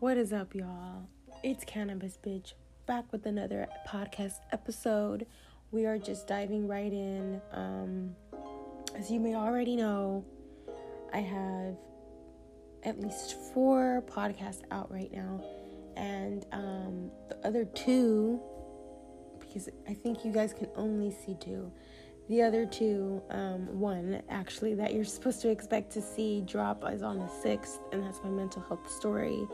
What is up, y'all? It's Cannabis Bitch back with another podcast episode. We are just diving right in. Um, as you may already know, I have at least four podcasts out right now, and um, the other two, because I think you guys can only see two. The other two, um, one actually that you're supposed to expect to see drop is on the 6th, and that's my mental health story.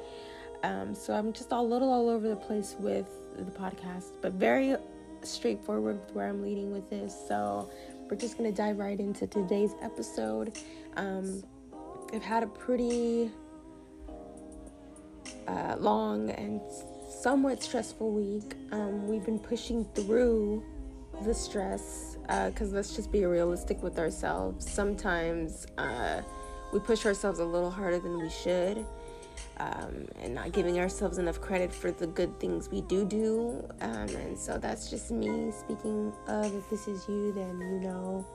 Um, so I'm just a little all over the place with the podcast, but very straightforward with where I'm leading with this. So we're just gonna dive right into today's episode. Um, I've had a pretty uh, long and somewhat stressful week. Um, we've been pushing through the stress because uh, let's just be realistic with ourselves. Sometimes uh, we push ourselves a little harder than we should. Um, and not giving ourselves enough credit for the good things we do do. Um, and so that's just me speaking of if this is you, then you know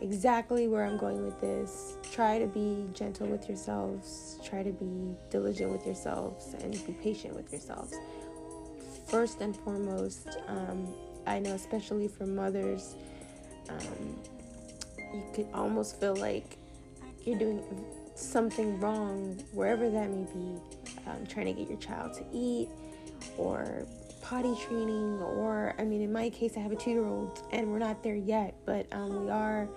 exactly where I'm going with this. Try to be gentle with yourselves, try to be diligent with yourselves, and be patient with yourselves. First and foremost, um, I know, especially for mothers, um, you could almost feel like you're doing something wrong, wherever that may be, um, trying to get your child to eat or potty training, or I mean, in my case, I have a two year old and we're not there yet, but um, we are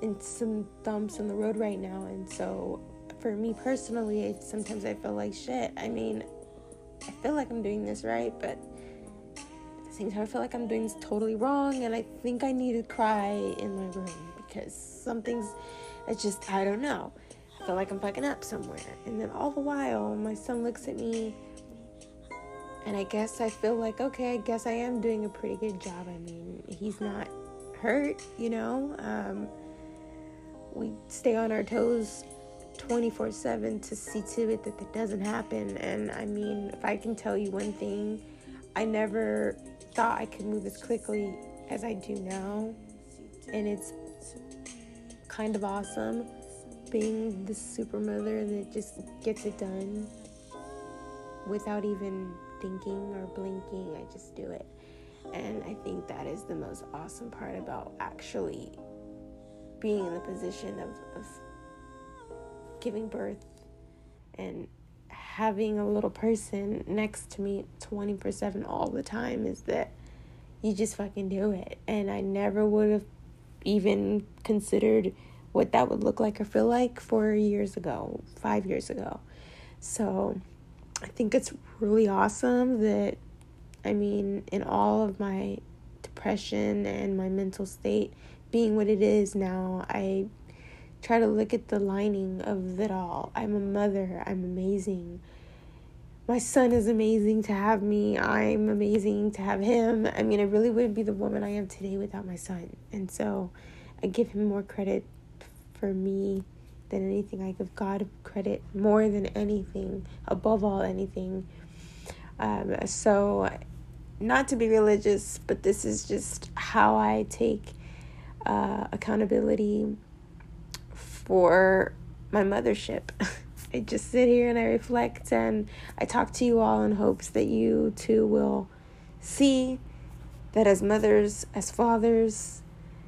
in some bumps in the road right now. And so, for me personally, it, sometimes I feel like shit. I mean, I feel like I'm doing this right, but at the same time, I feel like I'm doing this totally wrong, and I think I need to cry in my room because something's, it's just, I don't know. Feel like I'm fucking up somewhere. And then all the while, my son looks at me, and I guess I feel like, okay, I guess I am doing a pretty good job. I mean, he's not hurt, you know? Um, we stay on our toes 24 7 to see to it that that doesn't happen. And I mean, if I can tell you one thing, I never thought I could move as quickly as I do now. And it's kind of awesome being the super mother that just gets it done without even thinking or blinking. I just do it. And I think that is the most awesome part about actually being in the position of, of giving birth and having a little person next to me 24 7 all the time is that you just fucking do it. And I never would have even considered what that would look like or feel like four years ago, five years ago. So I think it's really awesome that, I mean, in all of my depression and my mental state being what it is now, I try to look at the lining of it all. I'm a mother, I'm amazing. My son is amazing to have me. I'm amazing to have him. I mean, I really wouldn't be the woman I am today without my son. And so I give him more credit for me than anything. I give God credit more than anything, above all anything. Um, so, not to be religious, but this is just how I take uh, accountability for my mothership. I just sit here and I reflect and I talk to you all in hopes that you too will see that as mothers, as fathers,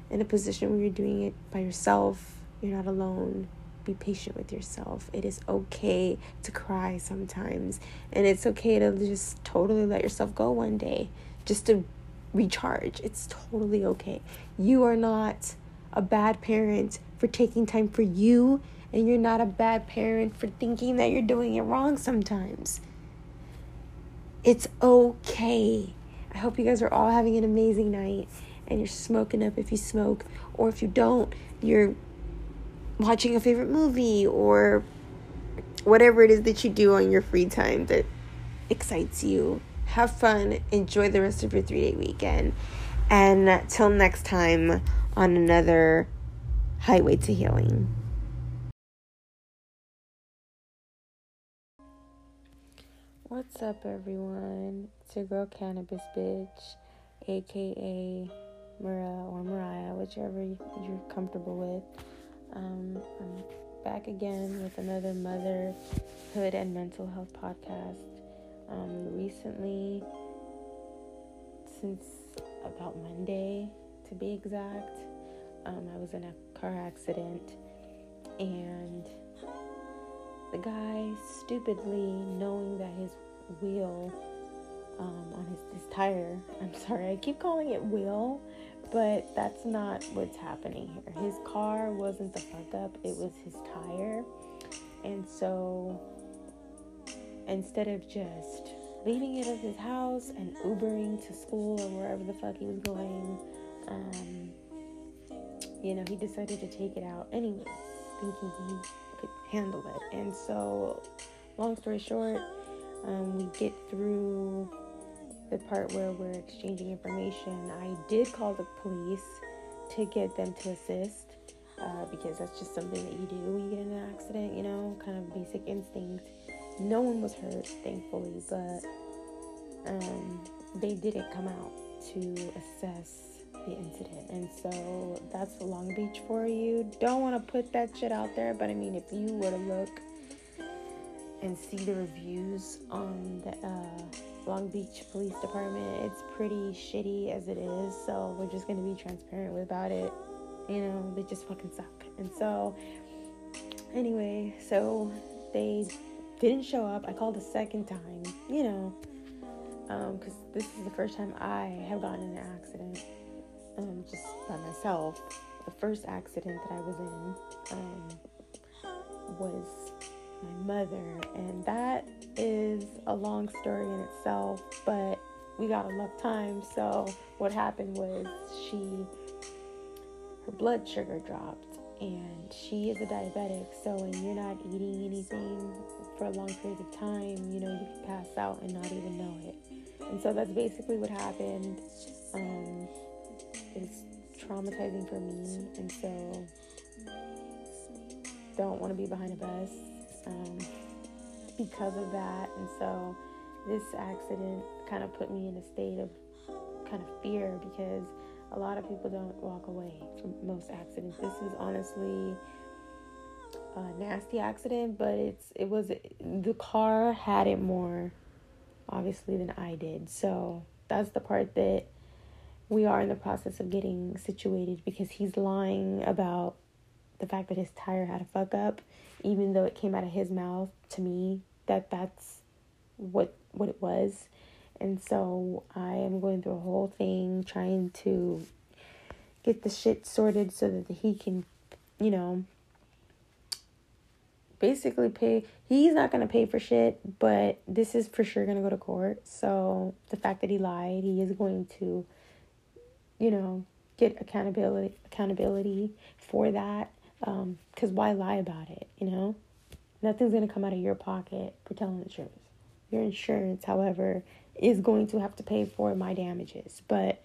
in a position where you're doing it by yourself, you're not alone. Be patient with yourself. It is okay to cry sometimes, and it's okay to just totally let yourself go one day just to recharge. It's totally okay. You are not a bad parent for taking time for you, and you're not a bad parent for thinking that you're doing it wrong sometimes. It's okay. I hope you guys are all having an amazing night and you're smoking up if you smoke, or if you don't, you're watching a favorite movie or whatever it is that you do on your free time that excites you. Have fun, enjoy the rest of your three day weekend, and till next time on another highway to healing. What's up, everyone? It's your girl, Cannabis Bitch, aka Mariah or Mariah, whichever you're comfortable with. Um, I'm back again with another motherhood and mental health podcast. Um, recently, since about Monday to be exact, um, I was in a car accident and the guy stupidly knowing that his wheel um, on his, his tire i'm sorry i keep calling it wheel but that's not what's happening here. His car wasn't the fuck up, it was his tire. And so instead of just leaving it at his house and Ubering to school or wherever the fuck he was going, um, you know, he decided to take it out anyway, thinking he could handle it. And so, long story short, um, we get through the part where we're exchanging information, I did call the police to get them to assist uh, because that's just something that you do when you get in an accident, you know, kind of basic instinct. No one was hurt, thankfully, but um, they didn't come out to assess the incident. And so that's Long Beach for you. Don't want to put that shit out there, but I mean, if you were to look and see the reviews on the uh, Long Beach Police Department. It's pretty shitty as it is, so we're just gonna be transparent about it. You know, they just fucking suck. And so, anyway, so they didn't show up. I called a second time, you know, because um, this is the first time I have gotten in an accident um, just by myself. The first accident that I was in um, was my mother, and that is a long story in itself, but we got enough time. So, what happened was she, her blood sugar dropped, and she is a diabetic. So, when you're not eating anything for a long period of time, you know, you can pass out and not even know it. And so, that's basically what happened. Um, it's traumatizing for me, and so don't want to be behind a bus um, because of that. And so this accident kind of put me in a state of kind of fear because a lot of people don't walk away from most accidents. This is honestly a nasty accident, but it's it was the car had it more obviously than I did. So that's the part that we are in the process of getting situated because he's lying about the fact that his tire had a fuck up, even though it came out of his mouth to me that that's what what it was. And so I am going through a whole thing trying to get the shit sorted so that he can, you know, basically pay. He's not going to pay for shit, but this is for sure going to go to court. So the fact that he lied, he is going to, you know, get accountability accountability for that because um, why lie about it, you know? Nothing's going to come out of your pocket for telling the truth. Your insurance, however, is going to have to pay for my damages. But,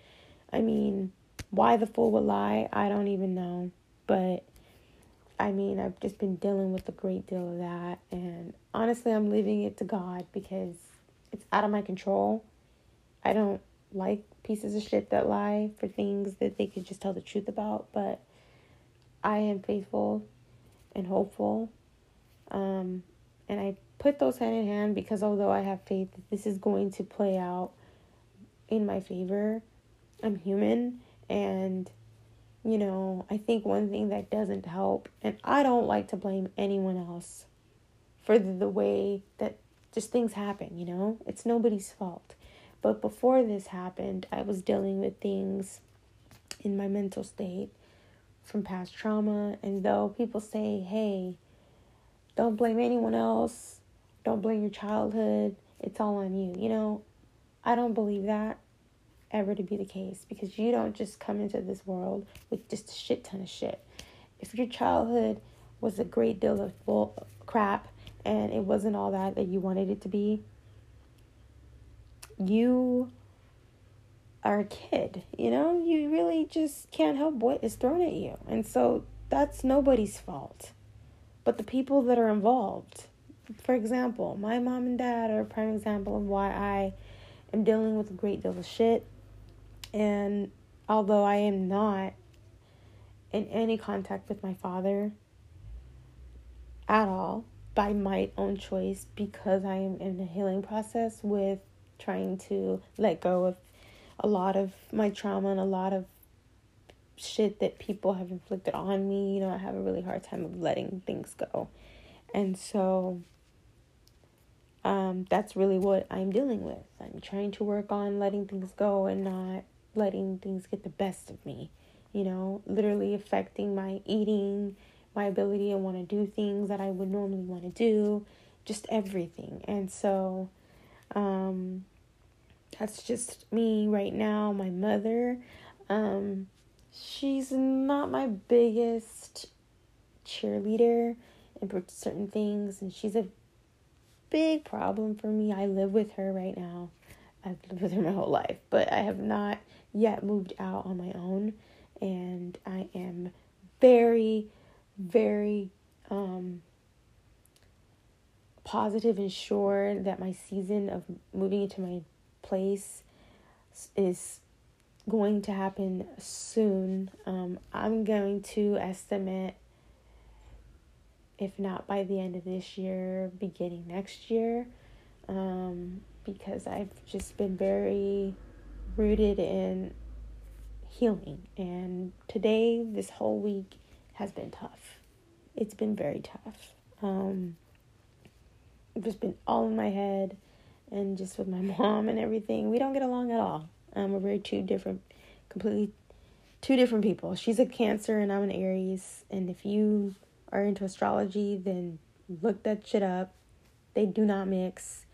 I mean, why the fool would lie, I don't even know. But, I mean, I've just been dealing with a great deal of that. And honestly, I'm leaving it to God because it's out of my control. I don't like pieces of shit that lie for things that they could just tell the truth about. But, I am faithful and hopeful. Um, and I put those hand in hand because although I have faith that this is going to play out in my favor, I'm human. And, you know, I think one thing that doesn't help, and I don't like to blame anyone else for the way that just things happen, you know? It's nobody's fault. But before this happened, I was dealing with things in my mental state from past trauma. And though people say, hey, don't blame anyone else, don't blame your childhood, it's all on you. You know, I don't believe that ever to be the case because you don't just come into this world with just a shit ton of shit. If your childhood was a great deal of bull crap and it wasn't all that that you wanted it to be, you are a kid, you know, you really just can't help what is thrown at you. And so that's nobody's fault. But the people that are involved. For example, my mom and dad are a prime example of why I am dealing with a great deal of shit. And although I am not in any contact with my father, at all by my own choice because I am in a healing process with trying to let go of a lot of my trauma and a lot of shit that people have inflicted on me. You know, I have a really hard time of letting things go. And so um, that's really what I'm dealing with. I'm trying to work on letting things go and not letting things get the best of me. You know, literally affecting my eating, my ability to want to do things that I would normally want to do, just everything. And so, um, that's just me right now. My mother, um, she's not my biggest cheerleader in certain things, and she's a big problem for me. I live with her right now. I've lived with her my whole life, but I have not yet moved out on my own, and I am very, very um, positive and sure that my season of moving into my place is going to happen soon. Um, I'm going to estimate, if not by the end of this year, beginning next year, um, because I've just been very rooted in healing. And today, this whole week, has been tough. It's been very tough. Um, it's just been all in my head and just with my mom and everything. We don't get along at all. Um, we're very two different, completely two different people. She's a Cancer and I'm an Aries. And if you are into astrology, then look that shit up. They do not mix.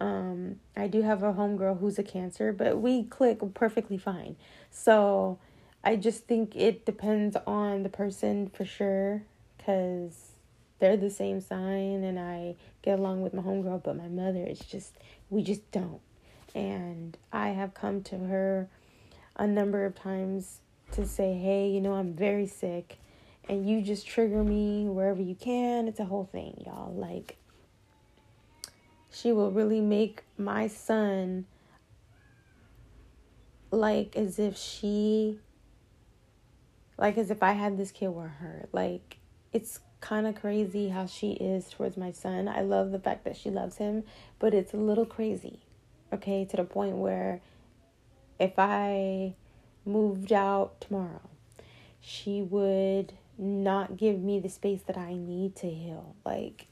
Um, I do have a homegirl who's a Cancer, but we click perfectly fine. So I just think it depends on the person for sure, because they're the same sign and I get along with my homegirl, but my mother is just we just don't. And I have come to her a number of times to say, hey, you know, I'm very sick. And you just trigger me wherever you can. It's a whole thing, y'all. Like, she will really make my son like as if she, like as if I had this kid were her. Like, it's kind of crazy how she is towards my son. I love the fact that she loves him, but it's a little crazy. Okay, to the point where if I moved out tomorrow, she would not give me the space that I need to heal. Like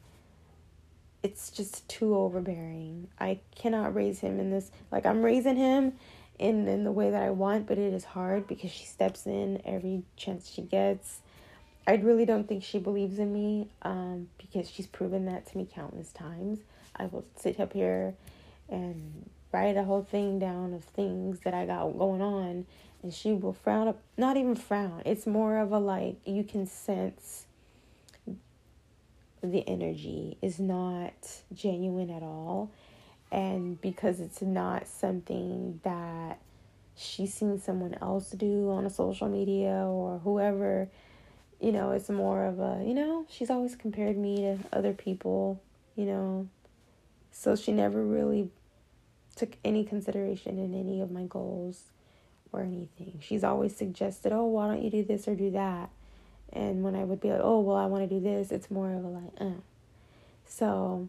it's just too overbearing. I cannot raise him in this like I'm raising him in in the way that I want, but it is hard because she steps in every chance she gets I really don't think she believes in me um, because she's proven that to me countless times. I will sit up here and write a whole thing down of things that I got going on, and she will frown up, not even frown. It's more of a like, you can sense the energy is not genuine at all. And because it's not something that she's seen someone else do on a social media or whoever you know, it's more of a, you know, she's always compared me to other people, you know. So she never really took any consideration in any of my goals or anything. She's always suggested, oh, why don't you do this or do that? And when I would be like, oh, well, I want to do this, it's more of a like, uh. So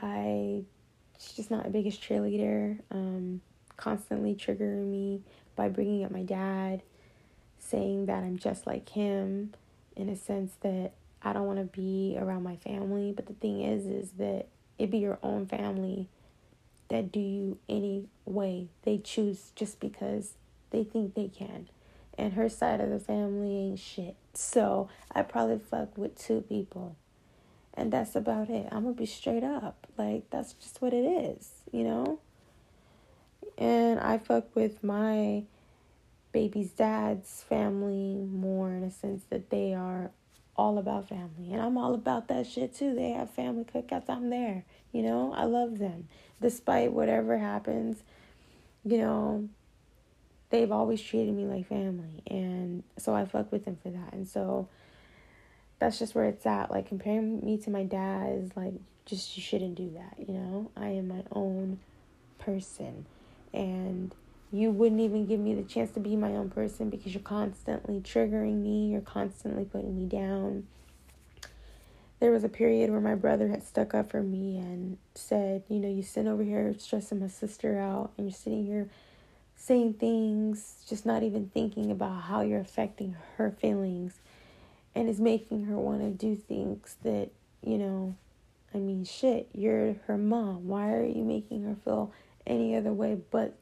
I, she's just not my biggest cheerleader, um, constantly triggering me by bringing up my dad saying that I'm just like him in a sense that I don't want to be around my family. But the thing is, is that it be your own family that do you any way they choose just because they think they can. And her side of the family ain't shit. So I probably fuck with two people. And that's about it. I'm gonna be straight up. Like that's just what it is, you know? And I fuck with my baby's dad's family more in a sense that they are all about family. And I'm all about that shit too. They have family cookouts. I'm there. You know, I love them. Despite whatever happens, you know, they've always treated me like family. And so I fuck with them for that. And so that's just where it's at. Like comparing me to my dad is like just you shouldn't do that, you know? I am my own person. And you wouldn't even give me the chance to be my own person because you're constantly triggering me, you're constantly putting me down. there was a period where my brother had stuck up for me and said, you know, you sit over here stressing my sister out and you're sitting here saying things, just not even thinking about how you're affecting her feelings and is making her want to do things that, you know, I mean, shit, you're her mom. Why are you making her feel any other way but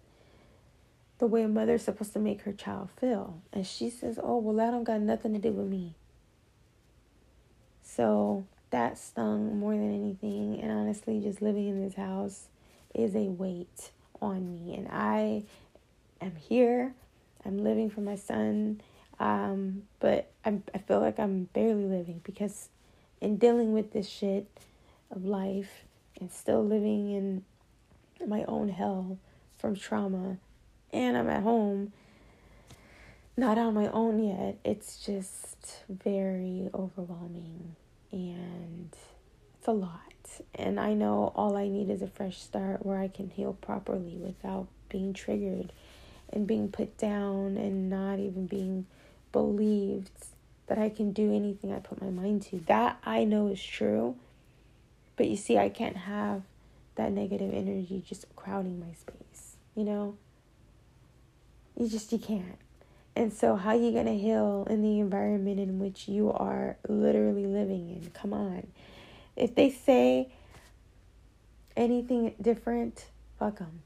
the way a mother's supposed to make her child feel? And she says, oh, well, that don't got nothing to do with me. So that stung more than anything. And honestly, just living in this house is a weight on me. And I am here. I'm living for my son. Um, but I'm, I feel like I'm barely living because in dealing with this shit of life and still living in my own hell from trauma and I'm at home not on my own yet. It's just very overwhelming and it's a lot. And I know all I need is a fresh start where I can heal properly without being triggered and being put down and not even being believed that I can do anything I put my mind to. That I know is true. But you see, I can't have that negative energy just crowding my space, you know? You just you can't. And so, how you going to heal in the environment in which you are literally living in? Come on. If they say anything different, fuck them.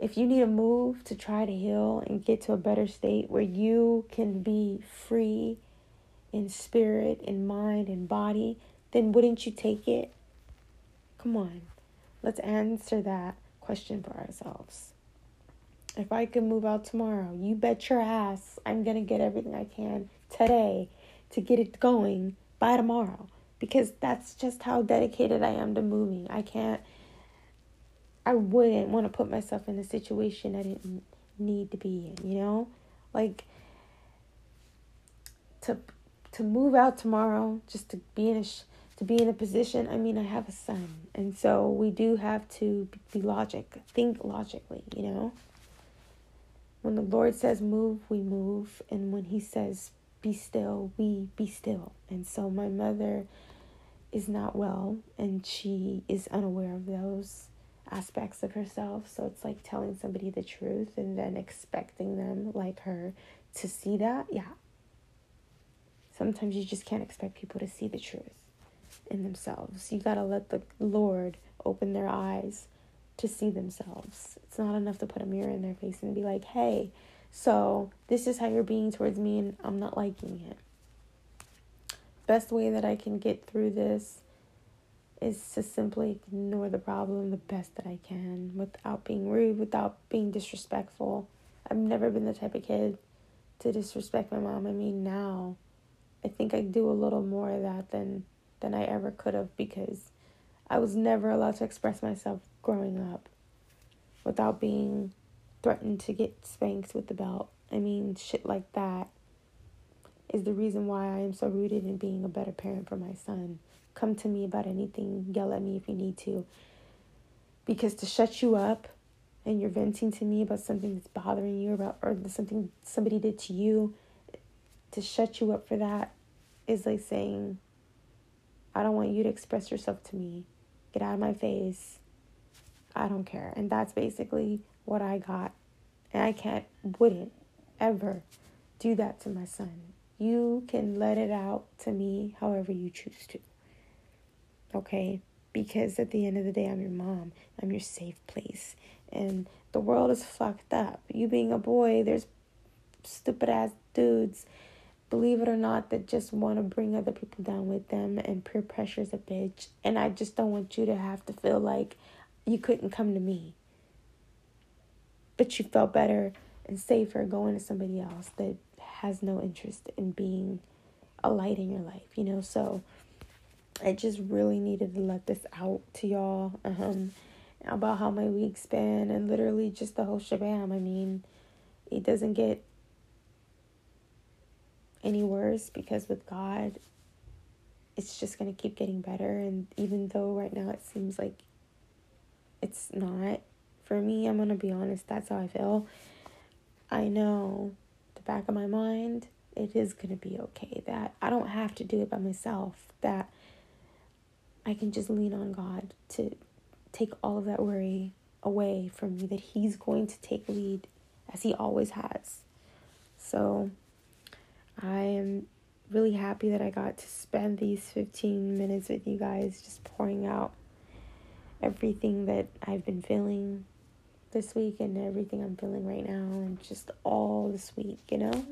If you need a move to try to heal and get to a better state where you can be free in spirit, in mind, in body, then wouldn't you take it? Come on. Let's answer that question for ourselves. If I can move out tomorrow, you bet your ass I'm going to get everything I can today to get it going by tomorrow because that's just how dedicated I am to moving. I can't, I wouldn't want to put myself in a situation I didn't need to be in, you know? Like, to to move out tomorrow just to be in a sh- to be in a position i mean i have a son and so we do have to be logic think logically you know when the Lord says move, we move. And when He says be still, we be still. And so my mother is not well and she is unaware of those aspects of herself. So it's like telling somebody the truth and then expecting them, like her, to see that. Yeah. Sometimes you just can't expect people to see the truth in themselves. You got to let the Lord open their eyes to see themselves. It's not enough to put a mirror in their face and be like, hey, so this is how you're being towards me and I'm not liking it. Best way that I can get through this is to simply ignore the problem the best that I can without being rude, without being disrespectful. I've never been the type of kid to disrespect my mom. I mean, now I think I do a little more of that than than I ever could have because I was never allowed to express myself growing up without being threatened to get spanked with the belt. I mean, shit like that is the reason why I am so rooted in being a better parent for my son. Come to me about anything, yell at me if you need to. Because to shut you up and you're venting to me about something that's bothering you about or something somebody did to you, to shut you up for that is like saying, I don't want you to express yourself to me. Get out of my face. I don't care. And that's basically what I got. And I can't, wouldn't ever do that to my son. You can let it out to me however you choose to. Okay? Because at the end of the day, I'm your mom. I'm your safe place. And the world is fucked up. You being a boy, there's stupid ass dudes, believe it or not, that just want to bring other people down with them. And peer pressure is a bitch. And I just don't want you to have to feel like you couldn't come to me. But you felt better and safer going to somebody else that has no interest in being a light in your life, you know? So I just really needed to let this out to y'all um, about how my week's been and literally just the whole shabam. I mean, it doesn't get any worse because with God, it's just going to keep getting better. And even though right now it seems like it's not for me. I'm gonna be honest, that's how I feel. I know the back of my mind, it is gonna be okay. That I don't have to do it by myself. That I can just lean on God to take all of that worry away from me, that He's going to take lead as He always has. So I am really happy that I got to spend these 15 minutes with you guys, just pouring out everything that I've been feeling this week and everything I'm feeling right now and just all this week, you know?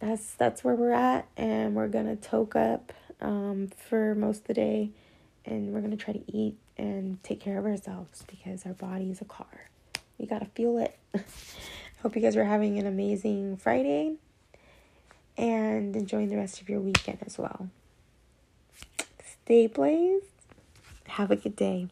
That's that's where we're at and we're gonna toke up um, for most of the day and we're gonna try to eat and take care of ourselves because our body is a car. We gotta fuel it. Hope you guys are having an amazing Friday and enjoying the rest of your weekend as well. Stay blazed. Have a good day.